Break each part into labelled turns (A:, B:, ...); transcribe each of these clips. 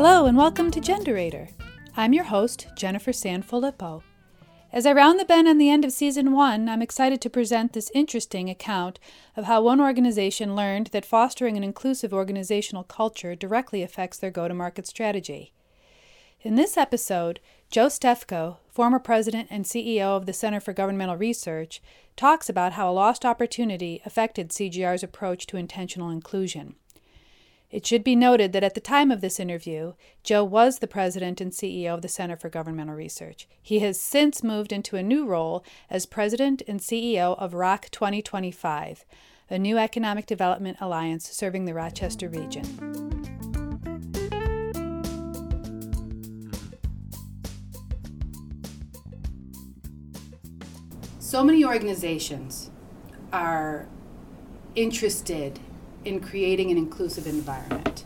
A: Hello and welcome to Genderator. I'm your host, Jennifer Sanfilippo. As I round the bend on the end of season one, I'm excited to present this interesting account of how one organization learned that fostering an inclusive organizational culture directly affects their go to market strategy. In this episode, Joe Stefko, former president and CEO of the Center for Governmental Research, talks about how a lost opportunity affected CGR's approach to intentional inclusion. It should be noted that at the time of this interview, Joe was the president and CEO of the Center for Governmental Research. He has since moved into a new role as president and CEO of ROC 2025, a new economic development alliance serving the Rochester region. So many organizations are interested in creating an inclusive environment.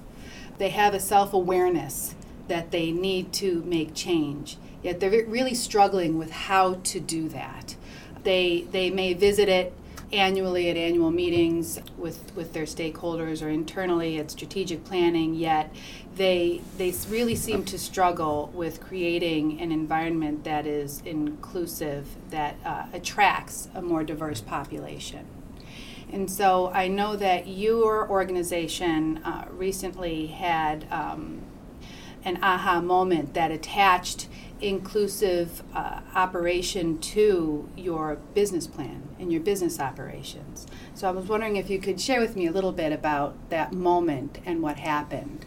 A: They have a self awareness that they need to make change, yet they're really struggling with how to do that. They, they may visit it annually at annual meetings with, with their stakeholders or internally at strategic planning, yet they, they really seem to struggle with creating an environment that is inclusive, that uh, attracts a more diverse population. And so I know that your organization uh, recently had um, an aha moment that attached inclusive uh, operation to your business plan and your business operations. So I was wondering if you could share with me a little bit about that moment and what happened.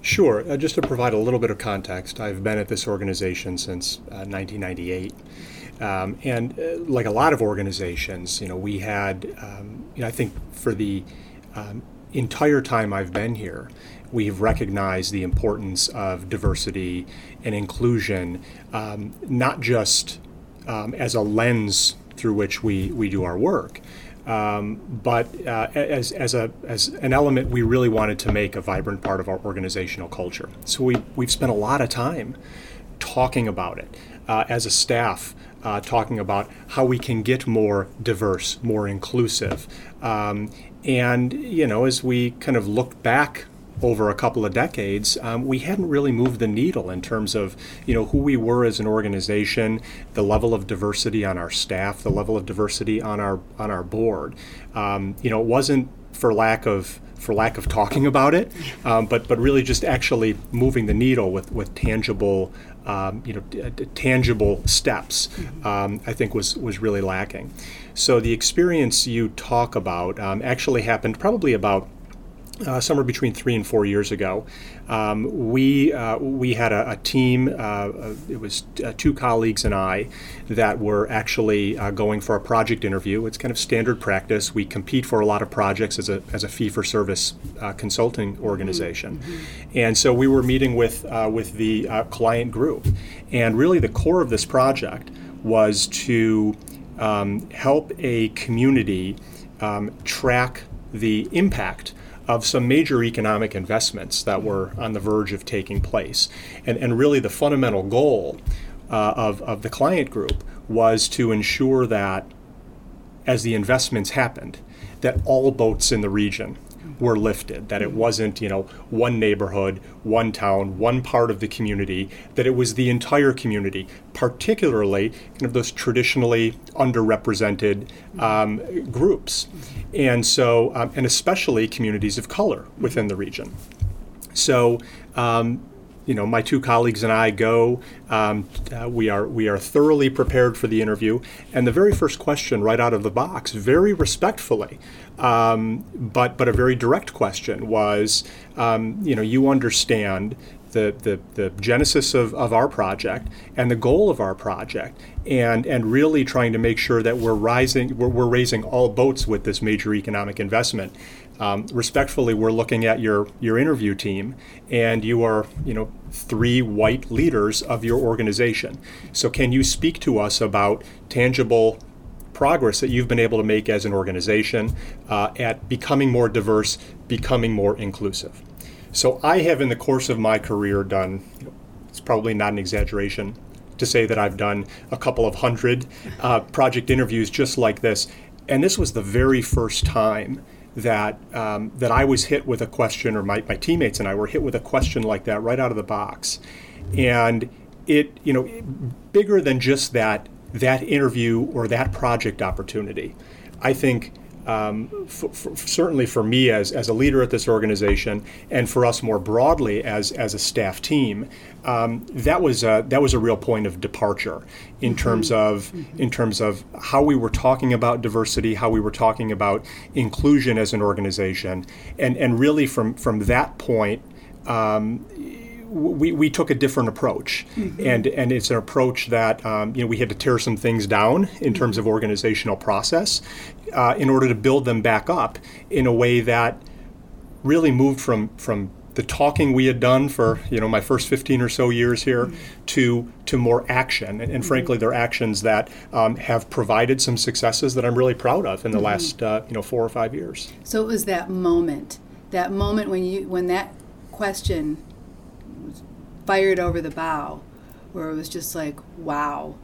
B: Sure. Uh, just to provide a little bit of context, I've been at this organization since 1998. Uh, um, and uh, like a lot of organizations, you know, we had, um, you know, I think for the um, entire time I've been here, we've recognized the importance of diversity and inclusion, um, not just um, as a lens through which we, we do our work, um, but uh, as, as, a, as an element we really wanted to make a vibrant part of our organizational culture. So we, we've spent a lot of time talking about it uh, as a staff uh, talking about how we can get more diverse, more inclusive. Um, and, you know, as we kind of look back over a couple of decades, um, we hadn't really moved the needle in terms of you know who we were as an organization, the level of diversity on our staff, the level of diversity on our on our board. Um, you know, it wasn't for lack of for lack of talking about it, um, but but really just actually moving the needle with with tangible um, you know, tangible steps, um, I think was was really lacking. So the experience you talk about um, actually happened probably about uh, somewhere between three and four years ago. Um, we uh, we had a, a team. Uh, uh it was uh, two colleagues and I that were actually uh, going for a project interview. It's kind of standard practice. We compete for a lot of projects as a as a fee for service consulting organization, mm-hmm. and so we were meeting with with the client group, and really the core of this project was to um, help a community um, track the impact of some major economic investments that were on the verge of taking place. And, and really, the fundamental goal uh, of, of the client group was to ensure that as the investments happened, that all boats in the region were lifted, that it wasn't, you know, one neighborhood, one town, one part of the community, that it was the entire community, particularly kind of those traditionally underrepresented um, groups. And so, um, and especially communities of color within the region. So, um, you know, my two colleagues and I go. Um, uh, we are we are thoroughly prepared for the interview, and the very first question right out of the box, very respectfully, um, but but a very direct question was, um, you know, you understand the, the, the genesis of, of our project and the goal of our project and and really trying to make sure that we're rising we're, we're raising all boats with this major economic investment um, respectfully we're looking at your your interview team and you are you know three white leaders of your organization so can you speak to us about tangible progress that you've been able to make as an organization uh, at becoming more diverse becoming more inclusive so I have, in the course of my career, done. You know, it's probably not an exaggeration to say that I've done a couple of hundred uh, project interviews just like this, and this was the very first time that um, that I was hit with a question, or my, my teammates and I were hit with a question like that right out of the box, and it you know bigger than just that that interview or that project opportunity. I think um, certainly for me as, as a leader at this organization, and for us more broadly as, as a staff team, um, that was a, that was a real point of departure in mm-hmm. terms of mm-hmm. in terms of how we were talking about diversity, how we were talking about inclusion as an organization, and and really from from that point. Um, we, we took a different approach, mm-hmm. and and it's an approach that um, you know we had to tear some things down in terms of organizational process, uh, in order to build them back up in a way that really moved from from the talking we had done for you know my first 15 or so years here mm-hmm. to to more action and, and mm-hmm. frankly they're actions that um, have provided some successes that I'm really proud of in the mm-hmm. last uh, you know four or five years
A: so it was that moment that moment when you when that question fired over the bow where it was just like wow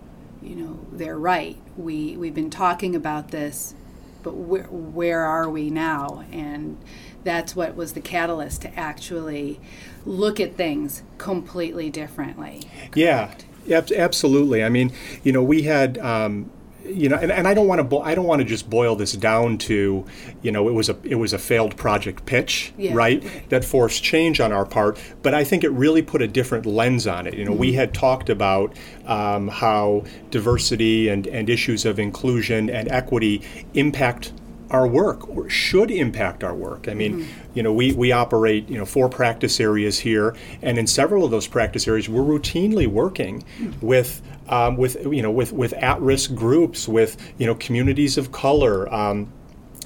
A: you know they're right. We we've been talking about this but where where are we now? And that's what was the catalyst to actually look at things completely differently.
B: Correct? yeah absolutely. I mean you know we had um, you know, and, and I don't want to bo- I don't want to just boil this down to, you know, it was a it was a failed project pitch, yeah. right? That forced change on our part, but I think it really put a different lens on it. You know, mm-hmm. we had talked about um, how diversity and and issues of inclusion and equity impact our work or should impact our work. I mean, mm-hmm. you know, we, we operate, you know, four practice areas here, and in several of those practice areas, we're routinely working mm-hmm. with um, with you know with with at-risk groups, with you know communities of color. Um,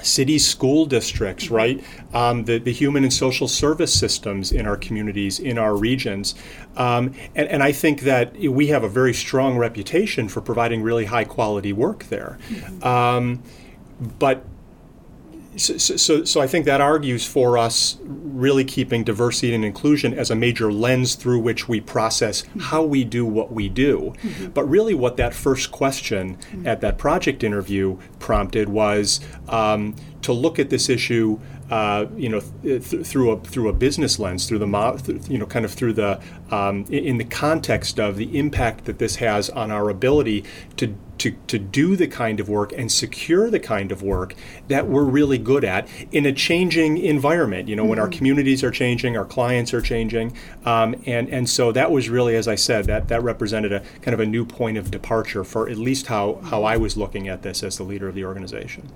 B: city school districts, mm-hmm. right? Um, the, the human and social service systems in our communities, in our regions. Um, and, and I think that we have a very strong reputation for providing really high quality work there. Mm-hmm. Um, but so, so, so I think that argues for us really keeping diversity and inclusion as a major lens through which we process how we do what we do. Mm-hmm. But really, what that first question mm-hmm. at that project interview prompted was um, to look at this issue. Uh, you know, th- through a through a business lens, through the mo- th- you know, kind of through the um, in the context of the impact that this has on our ability to to, to do the kind of work and secure the kind of work that we're really good at in a changing environment. You know, mm-hmm. when our mm-hmm. communities are changing, our clients are changing, um, and and so that was really, as I said, that that represented a kind of a new point of departure for at least how how I was looking at this as the leader of the organization.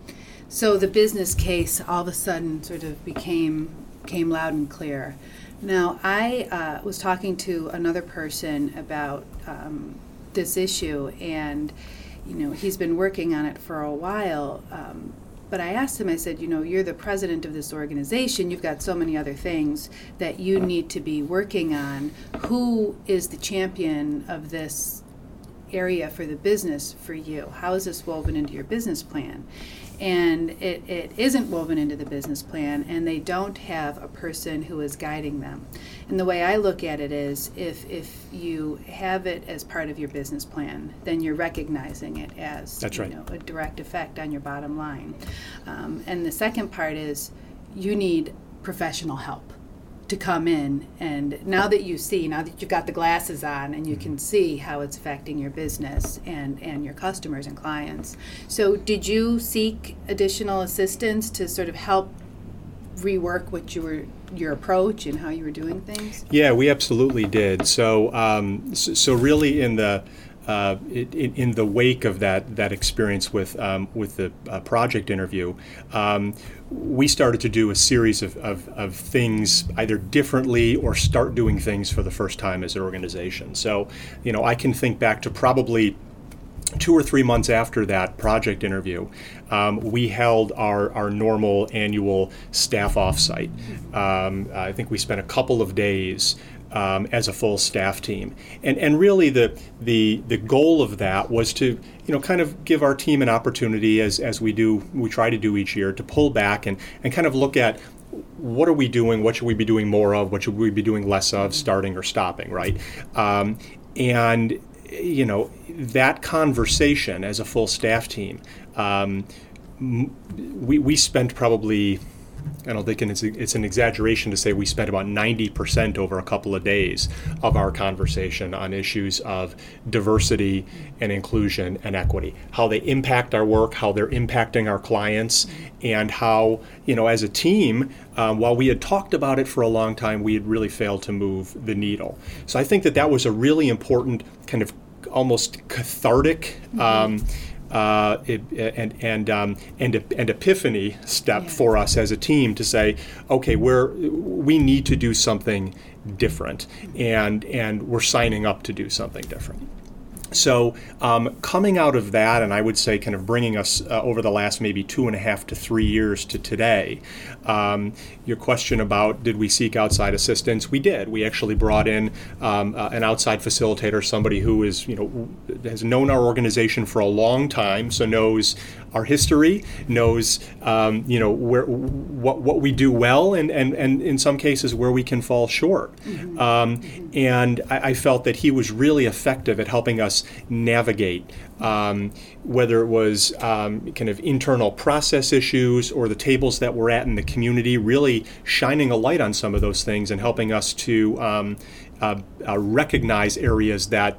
A: So the business case all of a sudden sort of became came loud and clear. Now I uh, was talking to another person about um, this issue and you know, he's been working on it for a while. Um, but I asked him, I said, you know, you're the president of this organization. You've got so many other things that you need to be working on. Who is the champion of this area for the business for you? How is this woven into your business plan? And it, it isn't woven into the business plan and they don't have a person who is guiding them. And the way i look at it is if if you have it as part of your business plan then you're recognizing it as
B: That's right.
A: know, a direct effect on your bottom line. Um, and the second part is you need professional help to come in and now that you see now that you've got the glasses on and you can see how it's affecting your business and and your customers and clients. So did you seek additional assistance to sort of help rework what you were your approach and how you were doing things?
B: Yeah we absolutely did. So um, so, so really in the uh, in, in, the wake of that that experience with um, with the uh, project interview, um, we started to do a series of, of, of, things either differently or start doing things for the first time as an organization. So, you know, I can think back to probably two or three months after that project interview, um, we held our, our normal annual staff offsite. Um, I think we spent a couple of days um, as a full staff team. And, and really the, the, the goal of that was to, you know, kind of give our team an opportunity as, as we do, we try to do each year to pull back and, and kind of look at what are we doing? What should we be doing more of? What should we be doing less of, starting or stopping, right? Um, and, you know, that conversation as a full staff team, um, we, we spent probably I don't think it's, it's an exaggeration to say we spent about 90% over a couple of days of our conversation on issues of diversity and inclusion and equity, how they impact our work, how they're impacting our clients, and how, you know, as a team, um, while we had talked about it for a long time, we had really failed to move the needle. So I think that that was a really important kind of almost cathartic. Um, uh, it, and and um, and and epiphany step yeah. for us as a team to say, okay, we're we need to do something different, and and we're signing up to do something different. So, um, coming out of that, and I would say kind of bringing us uh, over the last maybe two and a half to three years to today, um, your question about did we seek outside assistance? We did. We actually brought in um, uh, an outside facilitator, somebody who is, you know, has known our organization for a long time, so knows our history, knows um, you know where what what we do well, and and and in some cases where we can fall short. Mm-hmm. Um, mm-hmm. And I, I, felt that he was really effective at helping us navigate. Um, whether it was um, kind of internal process issues or the tables that we're at in the community, really shining a light on some of those things and helping us to um, uh, uh, recognize areas that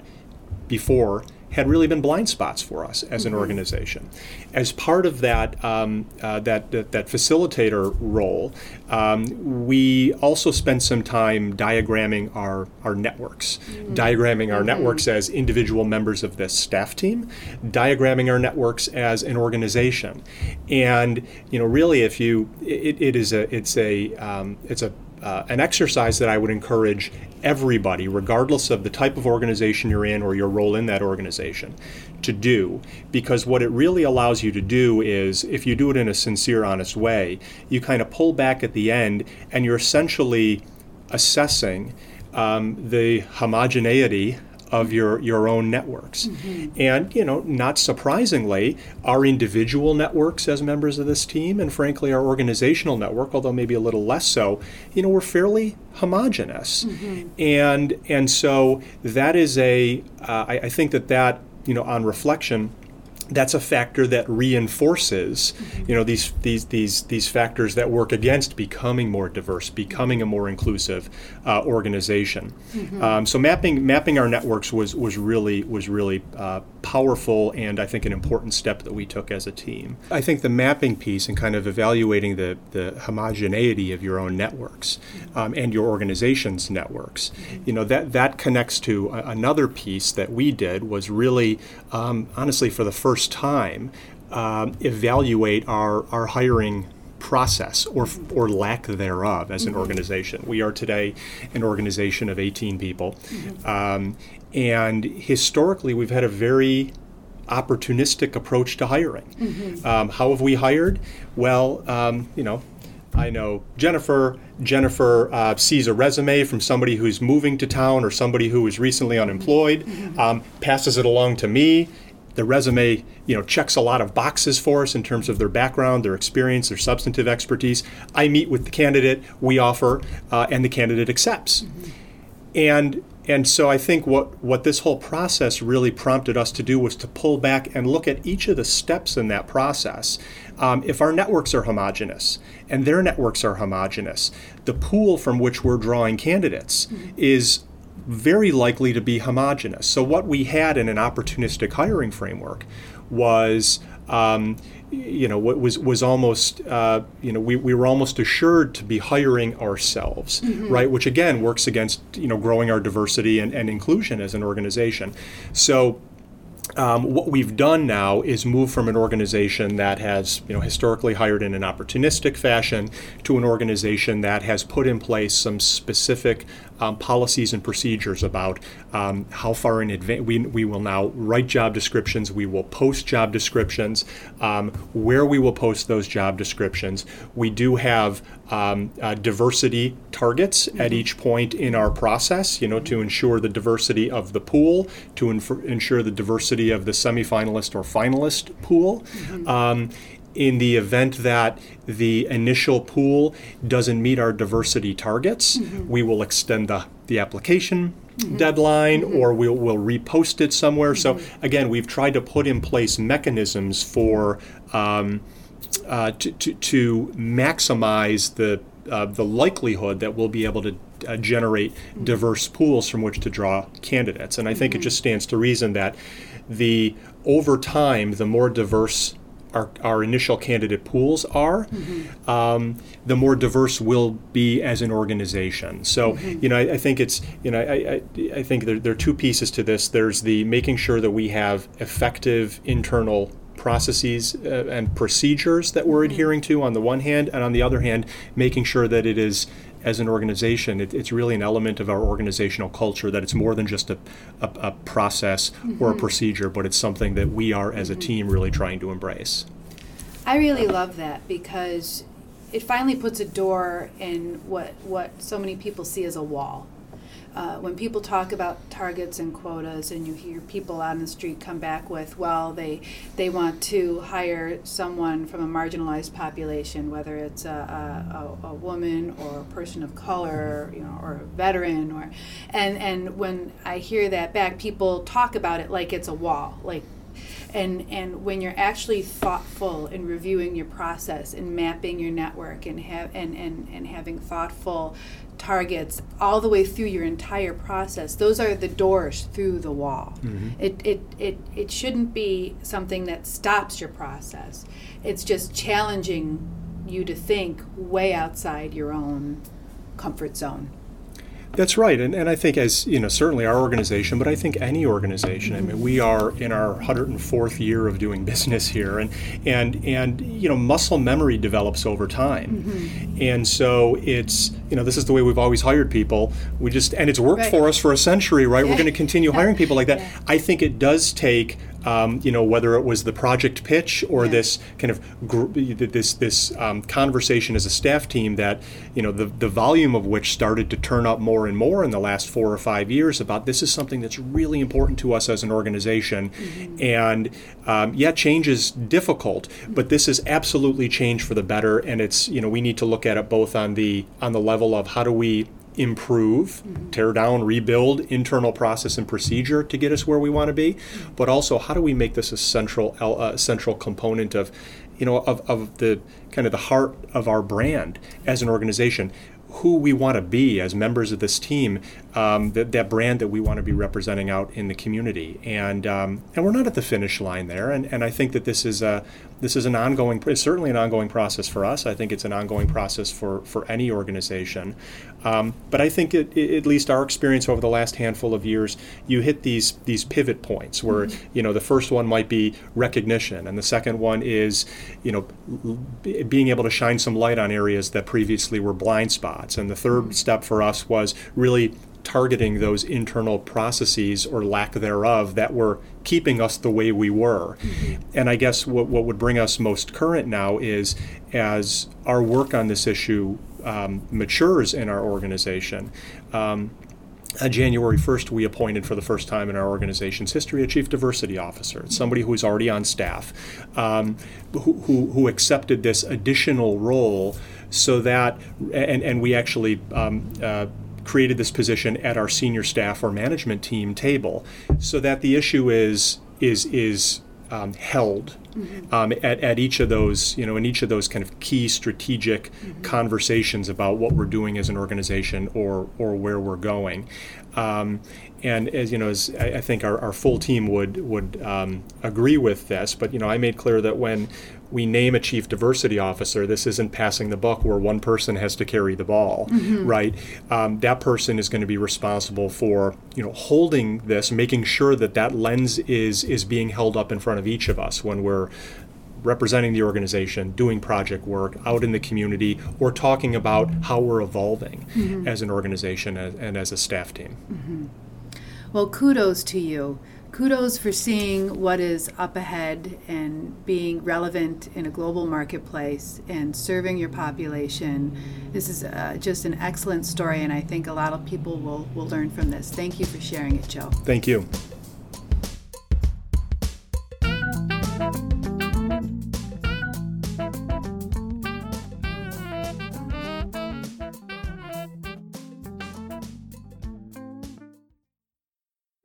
B: before had really been blind spots for us as an mm-hmm. organization. As part of that, um, uh, that, that, that, facilitator role, um, we also spent some time diagramming our, our networks, mm-hmm. diagramming our mm-hmm. networks as individual members of this staff team, diagramming our networks as an organization. And, you know, really, if you, it, it is a, it's a, um, it's a uh, an exercise that I would encourage everybody, regardless of the type of organization you're in or your role in that organization, to do. Because what it really allows you to do is, if you do it in a sincere, honest way, you kind of pull back at the end and you're essentially assessing um, the homogeneity of your, your own networks. Mm-hmm. And, you know, not surprisingly, our individual networks as members of this team, and frankly, our organizational network, although maybe a little less so, you know, we're fairly homogenous. Mm-hmm. And, and so that is a. Uh, I, I think that that, you know, on reflection, that's a factor that reinforces mm-hmm. you know these these these these factors that work against becoming more diverse becoming a more inclusive uh, organization mm-hmm. um, so mapping mapping our networks was was really was really uh, powerful and I think an important step that we took as a team. I think the mapping piece and kind of evaluating the the homogeneity of your own networks um, and your organization's networks you know that that connects to a, another piece that we did was really um, honestly for the first time um, evaluate our, our hiring process or, or lack thereof as an mm-hmm. organization. We are today an organization of 18 people. Mm-hmm. Um, and historically, we've had a very opportunistic approach to hiring. Mm-hmm. Um, how have we hired? Well, um, you know, I know Jennifer. Jennifer uh, sees a resume from somebody who's moving to town or somebody who is recently unemployed, mm-hmm. um, passes it along to me the resume you know checks a lot of boxes for us in terms of their background their experience their substantive expertise i meet with the candidate we offer uh, and the candidate accepts mm-hmm. and and so i think what what this whole process really prompted us to do was to pull back and look at each of the steps in that process um, if our networks are homogenous and their networks are homogenous the pool from which we're drawing candidates mm-hmm. is very likely to be homogenous. So, what we had in an opportunistic hiring framework was. Um, you know, was was almost, uh, you know, we, we were almost assured to be hiring ourselves, mm-hmm. right? Which again works against, you know, growing our diversity and, and inclusion as an organization. So, um, what we've done now is move from an organization that has, you know, historically hired in an opportunistic fashion to an organization that has put in place some specific um, policies and procedures about um, how far in advance we, we will now write job descriptions, we will post job descriptions, um, where we will post those job descriptions. We do have um, uh, diversity targets mm-hmm. at each point in our process, you know, to ensure the diversity of the pool, to inf- ensure the diversity of the semifinalist or finalist pool. Mm-hmm. Um, in the event that the initial pool doesn't meet our diversity targets, mm-hmm. we will extend the, the application mm-hmm. deadline mm-hmm. or we'll, we'll repost it somewhere. So, mm-hmm. again, we've tried to put in place mechanisms for. Um, uh, to, to, to maximize the uh, the likelihood that we'll be able to uh, generate diverse pools from which to draw candidates. And I think it just stands to reason that the over time, the more diverse our, our initial candidate pools are, um, the more diverse we'll be as an organization. So, you know, I, I think it's, you know, I, I, I think there, there are two pieces to this. There's the making sure that we have effective internal processes uh, and procedures that we're mm-hmm. adhering to on the one hand, and on the other hand, making sure that it is, as an organization, it, it's really an element of our organizational culture that it's more than just a, a, a process or a mm-hmm. procedure, but it's something that we are as a mm-hmm. team really trying to embrace.
A: I really love that because it finally puts a door in what what so many people see as a wall. Uh, when people talk about targets and quotas, and you hear people on the street come back with, "Well, they they want to hire someone from a marginalized population, whether it's a, a, a, woman or a person of color, you know, or a veteran, or," and and when I hear that back, people talk about it like it's a wall, like and and when you're actually thoughtful in reviewing your process and mapping your network and have and, and, and having thoughtful targets all the way through your entire process those are the doors through the wall. Mm-hmm. It, it, it, it shouldn't be something that stops your process. It's just challenging you to think way outside your own comfort zone
B: That's right, and, and I think as you know, certainly our organization, but I think any organization. I mean, we are in our 104th year of doing business here, and and and you know, muscle memory develops over time, mm-hmm. and so it's you know, this is the way we've always hired people. We just and it's worked
A: Right.
B: for us for a century, right? We're going to continue hiring people like that.
A: Yeah.
B: I think it does take. Um, you know whether it was the project pitch or
A: Yeah.
B: this kind of gr- this this um, conversation as a staff team that you know the the volume of which started to turn up more and more in the last four or five years about this is something that's really important to us as an organization. And um, yeah change is difficult but this is absolutely change for the better. And it's you know we need to look at it both on the on the level of how do we improve, tear down, rebuild internal process and procedure to get us where we want to be, but also how do we make this a central uh, central component of, you know, of, of the kind of the heart of our brand as an organization. Who we want to be as members of this team, um, that, that brand that we want to be representing out in the community, and um, and we're not at the finish line there, and, and I think that this is a this is an ongoing, it's certainly an ongoing process for us. I think it's an ongoing process for for any organization, um, but I think it, it, at least our experience over the last handful of years, you hit these these pivot points where you know the first one might be recognition, and the second one is you know b- being able to shine some light on areas that previously were blind spots, and the third step for us was really targeting those internal processes or lack thereof that were keeping us the way we were. And I guess what, what would bring us most current now is as our work on this issue um, matures in our organization. Um, on January 1st, we appointed for the first time in our organization's history a chief diversity officer. Somebody who is already on staff, um, who, who, who accepted this additional role so that, and, and we actually um, uh, created this position at our senior staff or management team table so that the issue is, is, is um, held um, at, at each of those, you know, in each of those kind of key strategic conversations about what we're doing as an organization or or where we're going. Um, and as you know, as I, I think our, our full team would would um, agree with this, but you know, I made clear that when we name a chief diversity officer, this isn't passing the buck where one person has to carry the ball, right? Um, that person is going to be responsible for you know holding this, making sure that that lens is is being held up in front of each of us when we're representing the organization, doing project work out in the community, or talking about how we're evolving as an organization and, and as a staff team.
A: Well, kudos to you. Kudos for seeing what is up ahead and being relevant in a global marketplace and serving your population. This is uh, just an excellent story, and I think a lot of people will, will learn from this. Thank you for sharing it, Joe.
B: Thank you.